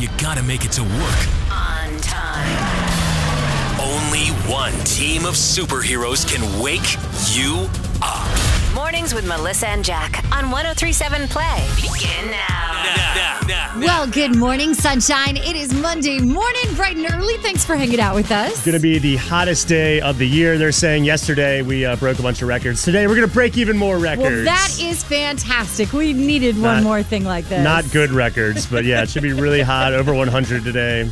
you gotta make it to work On time. only one team of superheroes can wake you up. Mornings with Melissa and Jack on 1037 Play. Begin now. Now, now, now. Well, good morning, sunshine. It is Monday morning, bright and early. Thanks for hanging out with us. It's going to be the hottest day of the year. They're saying yesterday we uh, broke a bunch of records. Today we're going to break even more records. Well, that is fantastic. We needed one more thing like this. not good records, but yeah, it should be really hot, over 100 today.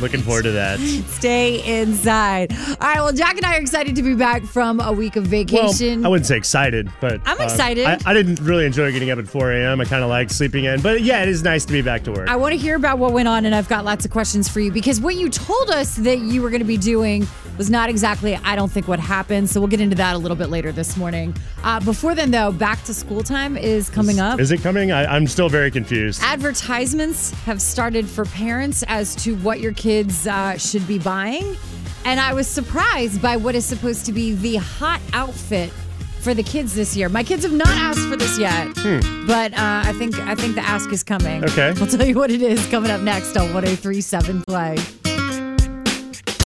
Looking forward to that. Stay inside. All right. Well, Jack and I are excited to be back from a week of vacation. Well. I wouldn't say excited, but I'm uh, excited. I, I didn't really enjoy getting up at 4 a.m. I kind of like sleeping in, but yeah, it is nice to be back to work. I want to hear about what went on, and I've got lots of questions for you because what you told us that you were going to be doing was not exactly, I don't think, what happened. So we'll get into that a little bit later this morning. Uh, before then, though, back to school time is coming up. Is it coming? I, I'm still very confused. Advertisements have started for parents as to what your kids uh, should be buying. And I was surprised by what is supposed to be the hot outfit for the kids this year. My kids have not asked for this yet, but uh, I think I think the ask is coming. Hmm. Okay. I'll tell you what it is coming up next on 1037 Play.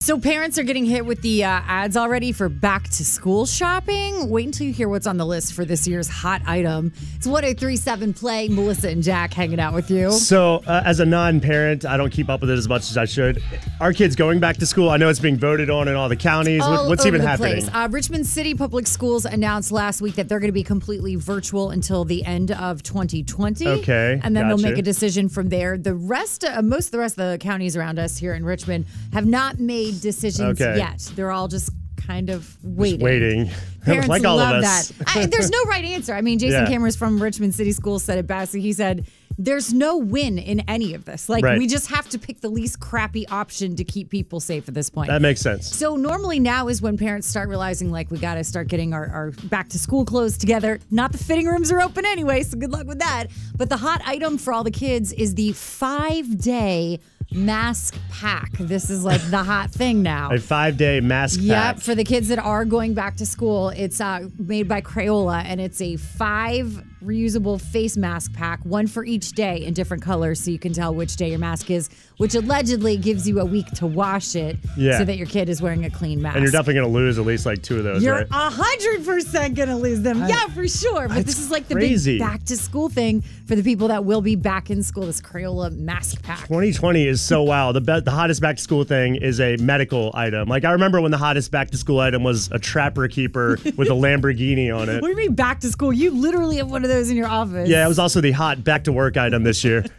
So parents are getting hit with the uh, ads already for back to school shopping. Wait until you hear what's on the list for this year's hot item. It's 1037 Play. Melissa and Jack hanging out with you. So, uh, as a non-parent, I don't keep up with it as much as I should. Our kids going back to school. I know it's being voted on in all the counties. All What's even happening? Uh, Richmond City Public Schools announced last week that they're going to be completely virtual until the end of 2020. Okay, and then they'll make a decision from there. The rest, uh, most of the rest of the counties around us here in Richmond have not made decisions Okay. yet. They're all just kind of waiting. Waiting. Parents like all love of us. that. I, there's no right answer. I mean, Jason Yeah. Kamras from Richmond City Schools said it best. He said, "There's no win in any of this. Like Right. we just have to pick the least crappy option to keep people safe at this point." That makes sense. So normally now is when parents start realizing like we got to start getting our, our back to school clothes together. Not the fitting rooms are open anyway, so good luck with that. But the hot item for all the kids is the five day mask pack. This is like the hot thing now. A five-day mask Yep, pack. for the kids that are going back to school, it's uh, made by Crayola and it's a five reusable face mask pack, one for each day in different colors so you can tell which day your mask is, which allegedly gives you a week to wash it Yeah. so that your kid is wearing a clean mask. and you're definitely going to lose at least like two of those, You're right? a hundred percent gonna lose them. yeah, for sure. But this is like the crazy. big back to school thing for the people that will be back in school. This Crayola mask pack. 2020 is so wow. The be- the hottest back to school thing is a medical item. Like I remember when the hottest back to school item was a trapper keeper with a Lamborghini on it. What do you mean back to school? You literally have one of those in your office. Yeah, it was also the hot back to work item this year.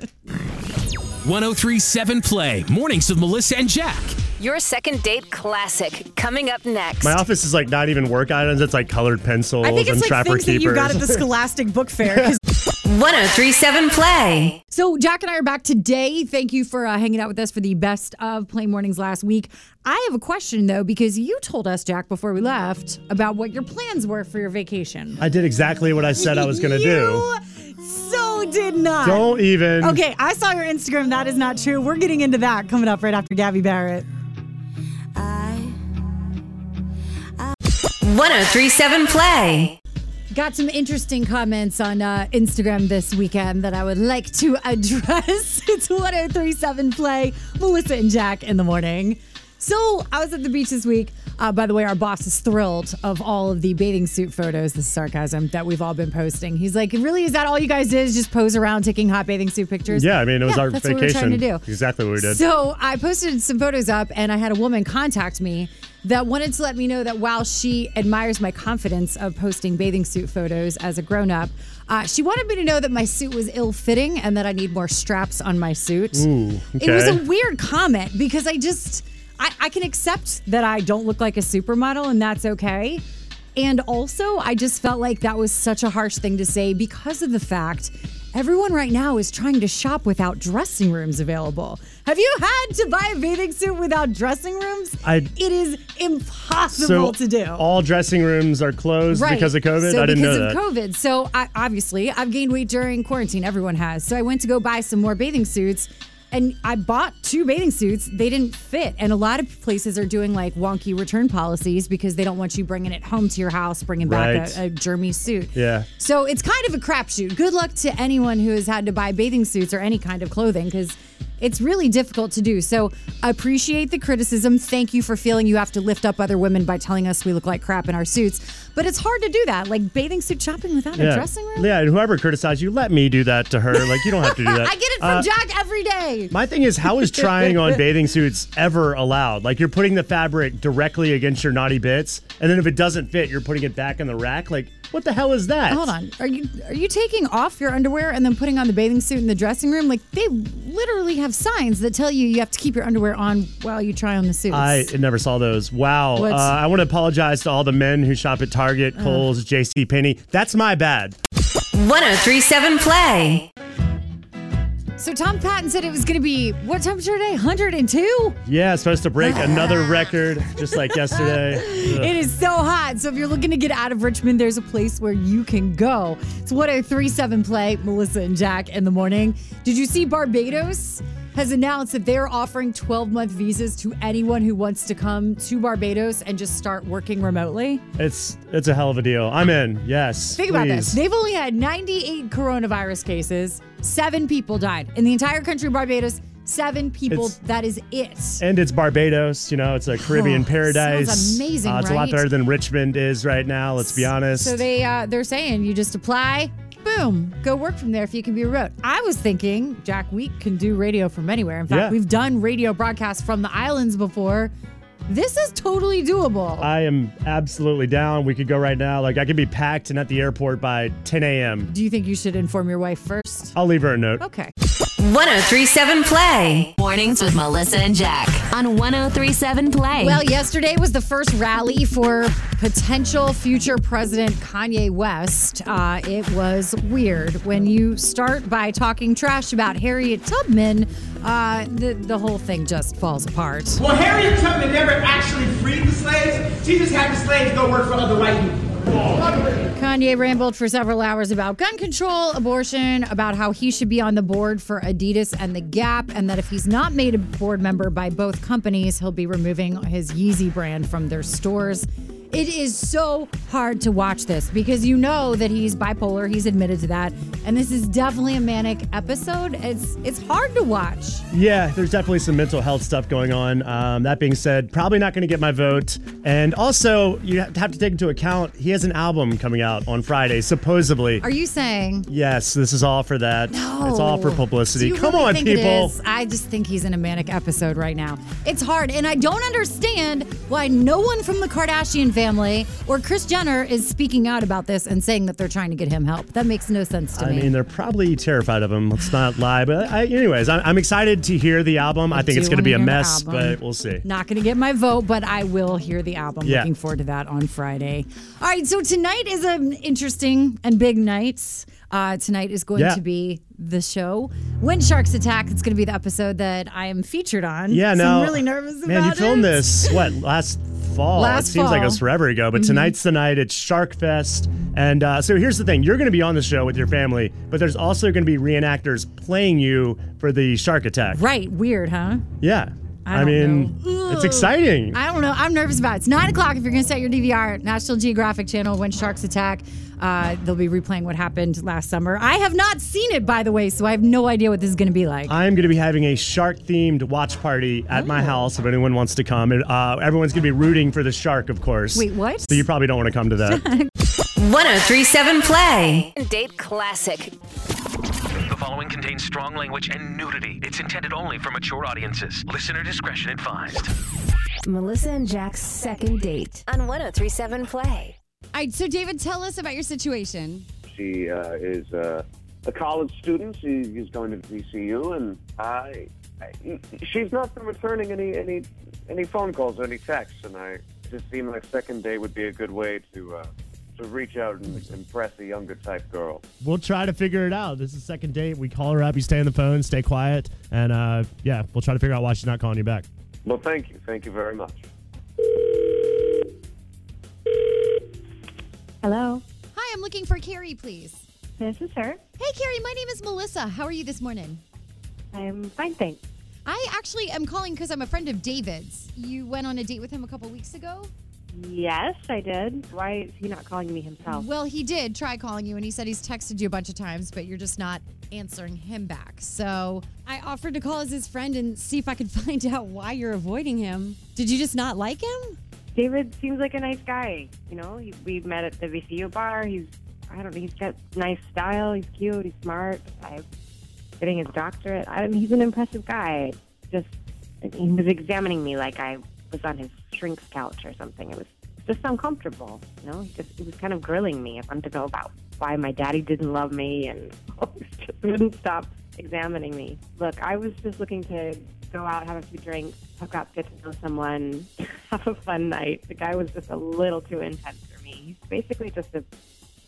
1037 Play. Mornings with Melissa and Jack. Your second date classic coming up next. My office is like not even work items. It's like colored pencils I think and like trapper things that keepers. you got at the Scholastic Book Fair. 'cause 1037 Play. So, Jack and I are back today. Thank you for uh, hanging out with us for the best of Play Mornings last week. I have a question, though, because you told us, Jack, before we left about what your plans were for your vacation. I did exactly what I said I was going to do. So did not. Don't even. Okay, I saw your Instagram. That is not true. We're getting into that coming up right after Gabby Barrett. 1037 Play. Got some interesting comments on uh, Instagram this weekend that I would like to address. it's 1037 Play, Melissa and Jack in the morning. So I was at the beach this week. Uh, by the way, our boss is thrilled of all of the bathing suit photos, this sarcasm, that we've all been posting. He's like, really, is that all you guys did? Is just pose around taking hot bathing suit pictures? Yeah, I mean, it was Yeah, our that's vacation. What we were trying to do. Exactly what we did. So I posted some photos up, and I had a woman contact me that wanted to let me know that while she admires my confidence of posting bathing suit photos as a grown up, uh, she wanted me to know that my suit was ill fitting and that I need more straps on my suit. Ooh, okay. It was a weird comment because I just, I, I can accept that I don't look like a supermodel and that's okay. And also, I just felt like that was such a harsh thing to say because of the fact everyone right now is trying to shop without dressing rooms available. Have you had to buy a bathing suit without dressing rooms? I- it is impossible to do. all dressing rooms are closed because of COVID. So I didn't know that. because of. COVID. So I, obviously, I've gained weight during quarantine. Everyone has. So I went to go buy some more bathing suits. And I bought two bathing suits. They didn't fit. And a lot of places are doing like wonky return policies because they don't want you bringing it home to your house, bringing back Right. a, a germy suit. Yeah. So it's kind of a crapshoot. Good luck to anyone who has had to buy bathing suits or any kind of clothing because It's really difficult to do. So I appreciate the criticism. Thank you for feeling you have to lift up other women by telling us we look like crap in our suits. But it's hard to do that. Like bathing suit shopping without a dressing room. Yeah, and whoever criticized you, let me do that to her. Like, you don't have to do that. I get it from Uh, Jack every day. My thing is, how is trying on bathing suits ever allowed? Like, you're putting the fabric directly against your naughty bits, and then if it doesn't fit, you're putting it back in the rack. Like, what the hell is that? Hold on. Are you are you taking off your underwear and then putting on the bathing suit in the dressing room? Like they literally have signs that tell you you have to keep your underwear on while you try on the suits. I never saw those. Wow. Uh, I want to apologize to all the men who shop at Target, Kohl's, J.C. Penney. That's my bad. 1037 Play. So Tom Patton said it was going to be what temperature today? 102. Yeah, supposed to break another record, just like yesterday. Ugh. It is so hot. So if you're looking to get out of Richmond, there's a place where you can go. It's 1037 Play. Melissa and Jack in the morning. Did you see Barbados? Has announced that they're offering 12 month visas to anyone who wants to come to Barbados and just start working remotely. It's it's a hell of a deal. I'm in. Yes. Think about this. They've only had 98 coronavirus cases. Seven people died in the entire country of Barbados. Seven people. It's- that is it. And it's Barbados, you know, it's a Caribbean Oh, paradise. sounds amazing, Uh, it's a lot better than Richmond is right now, let's be honest. So they uh, they're saying you just apply, boom, go work from there if you can be remote. I was thinking Jack Week can do radio from anywhere. In fact, Yeah. we've done radio broadcasts from the islands before. This is totally doable. I am absolutely down. We could go right now. Like I could be packed and at the airport by 10 a.m. do you think you should inform your wife first? I'll leave her a note. Okay. 1037 Play. Mornings with Melissa and Jack on 1037 Play. Well, yesterday was the first rally for potential future President Kanye West. Uh, it was weird. When you start by talking trash about Harriet Tubman, uh, the, the whole thing just falls apart. Well, Harriet Tubman never actually freed the slaves. She just had the slaves go work for other white people. Kanye rambled for several hours about gun control, abortion, about how he should be on the board for Adidas and The Gap, and that if he's not made a board member by both companies, he'll be removing his Yeezy brand from their stores. It is so hard to watch this because you know that he's bipolar. He's admitted to that, and this is definitely a manic episode. It's it's hard to watch. Yeah, there's definitely some mental health stuff going on. Um, that being said, probably not going to get my vote. And also, you have to take into account he has an album coming out on Friday, supposedly. Are you saying? yes, this is all for that. No, It's all for publicity. Come really on, people. I just think he's in a manic episode right now. It's hard, and I don't understand why no one from the Kardashian family or Kris Jenner is speaking out about this and saying that they're trying to get him help. That makes no sense to I me. I mean, they're probably terrified of him. Let's not lie. But I, anyways, I'm, I'm excited to hear the album. I, think it's going to be a mess, but we'll see. Not going to get my vote, but I will hear the album. Yeah. Looking forward to that on Friday. All right, so tonight is an interesting and big night. Uh, tonight is going Yeah. to be the show. When Sharks Attack, it's going to be the episode that I am featured on. Yeah, so no. I'm really nervous about it. Man, you filmed it. this, what, last fall? Last it seems like it was forever ago, but tonight's the night. It's Shark Fest. And uh, so here's the thing you're going to be on the show with your family, but there's also going to be reenactors playing you for the Shark Attack. Right, weird, huh? Yeah. I I, mean, know. It's exciting. I don't know. I'm nervous about it. It's nine o'clock. If you're going to set your DVR, National Geographic Channel, When Sharks Attack, uh, they'll be replaying what happened last summer. I have not seen it, by the way, so I have no idea what this is going to be like. I'm going to be having a shark themed watch party at Oh. my house if anyone wants to come. And, uh, everyone's going to be rooting for the shark, of course. Wait, what? So you probably don't want to come to that. 1037 Play. Date classic. The following contains strong language and nudity. It's intended only for mature audiences. Listener discretion advised. Melissa and Jack's second date. On 1037 Play. All right, so David, tell us about your situation. She uh, is uh, a college student. She is going to VCU, and I, I, she's not been returning any any any phone calls or any texts. And I just seemed like second day would be a good way to uh, to reach out and impress a younger type girl. we'll try to figure it out. This is second date. We call her up. You stay on the phone, stay quiet. And uh, yeah, we'll try to figure out why she's not calling you back. Well, thank you, thank you very much. Hello, Hi, I'm looking for Carrie, please. this is her. Hey, Carrie, my name is Melissa. How are you this morning? I'm fine, thanks. I actually am calling because I'm a friend of David's. You went on a date with him a couple weeks ago? Yes, I did. Why is he not calling me himself? Well, he did try calling you, and he said he's texted you a bunch of times, but you're just not answering him back. So I offered to call as his friend and see if I could find out why you're avoiding him. Did you just not like him? David seems like a nice guy. You know, he, we met at the VCU bar. He's, I don't know, he's got nice style. He's cute. He's smart. I'm getting his doctorate. I mean, he's an impressive guy. Just, he was examining me like I was on his shrink's couch or something. It was just uncomfortable. You know, he just, he was kind of grilling me. if I wanted to know about why my daddy didn't love me and just wouldn't stop examining me. Look, I was just looking to go out, have a few drinks, hook up, get to know someone, have a fun night. The guy was just a little too intense for me. He's basically just a,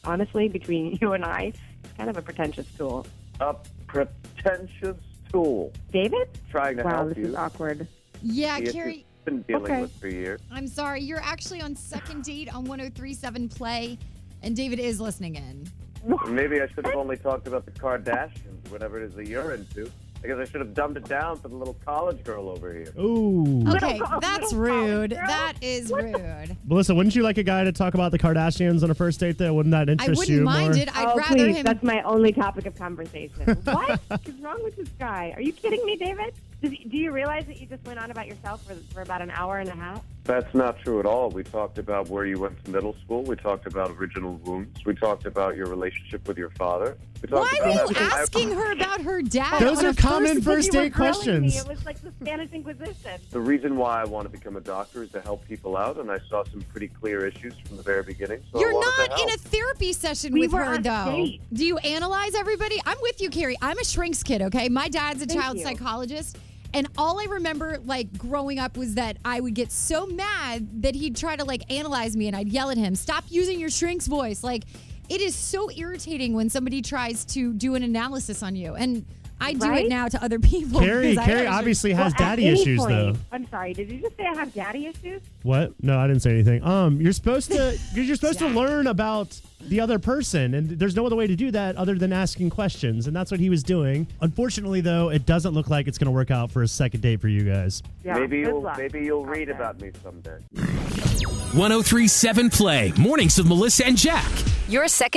honestly, between you and I, he's kind of a pretentious tool. A pretentious tool. David? Trying to wow, help this you. is awkward. Yeah, Carrie. Been dealing Okay. with for years. I'm sorry. You're actually on second date on 1037 Play, and David is listening in. Maybe I should have only talked about the Kardashians, whatever it is that you're into. I guess I should have dumbed it down for the little college girl over here. Ooh. Okay, that's rude. girl? That is rude. Melissa, wouldn't you like a guy to talk about the Kardashians on a first date? Though, wouldn't that interest you? I wouldn't you mind more? it. I'd oh, rather please, him. that's my only topic of conversation. what is wrong with this guy? Are you kidding me, David? Does he, do you realize that you just went on about yourself for, for about an hour and a half? That's not true at all. We talked about where you went to middle school. We talked about original wounds. We talked about your relationship with your father. We talked Why about were you having- asking her about her dad? Those are common first- first date questions. Me. It was like the Spanish Inquisition. The reason why I want to become a doctor is to help people out, and I saw some pretty clear issues from the very beginning. So You're not in a therapy session We with were her, though. date. Do you analyze everybody? I'm with you, Carrie. I'm a shrinks kid, okay? My dad's a Thank child you. psychologist. And all I remember, like, growing up was that I would get so mad that he'd try to, like, analyze me and I'd yell at him, stop using your shrink's voice. Like, it is so irritating when somebody tries to do an analysis on you. And I do it now to other people. Carrie, because I Carrie have a obviously Well, has at daddy any issues, point- though. I'm sorry. Did you just say I have daddy issues? What? No, I didn't say anything. Um, you're supposed to you're supposed to learn about the other person, and there's no other way to do that other than asking questions, and that's what he was doing. Unfortunately, though, it doesn't look like it's going to work out for a second date for you guys. Yeah. maybe good you'll luck. maybe you'll read Okay. about me someday. 1037 Play. Mornings with Melissa and Jack. Your second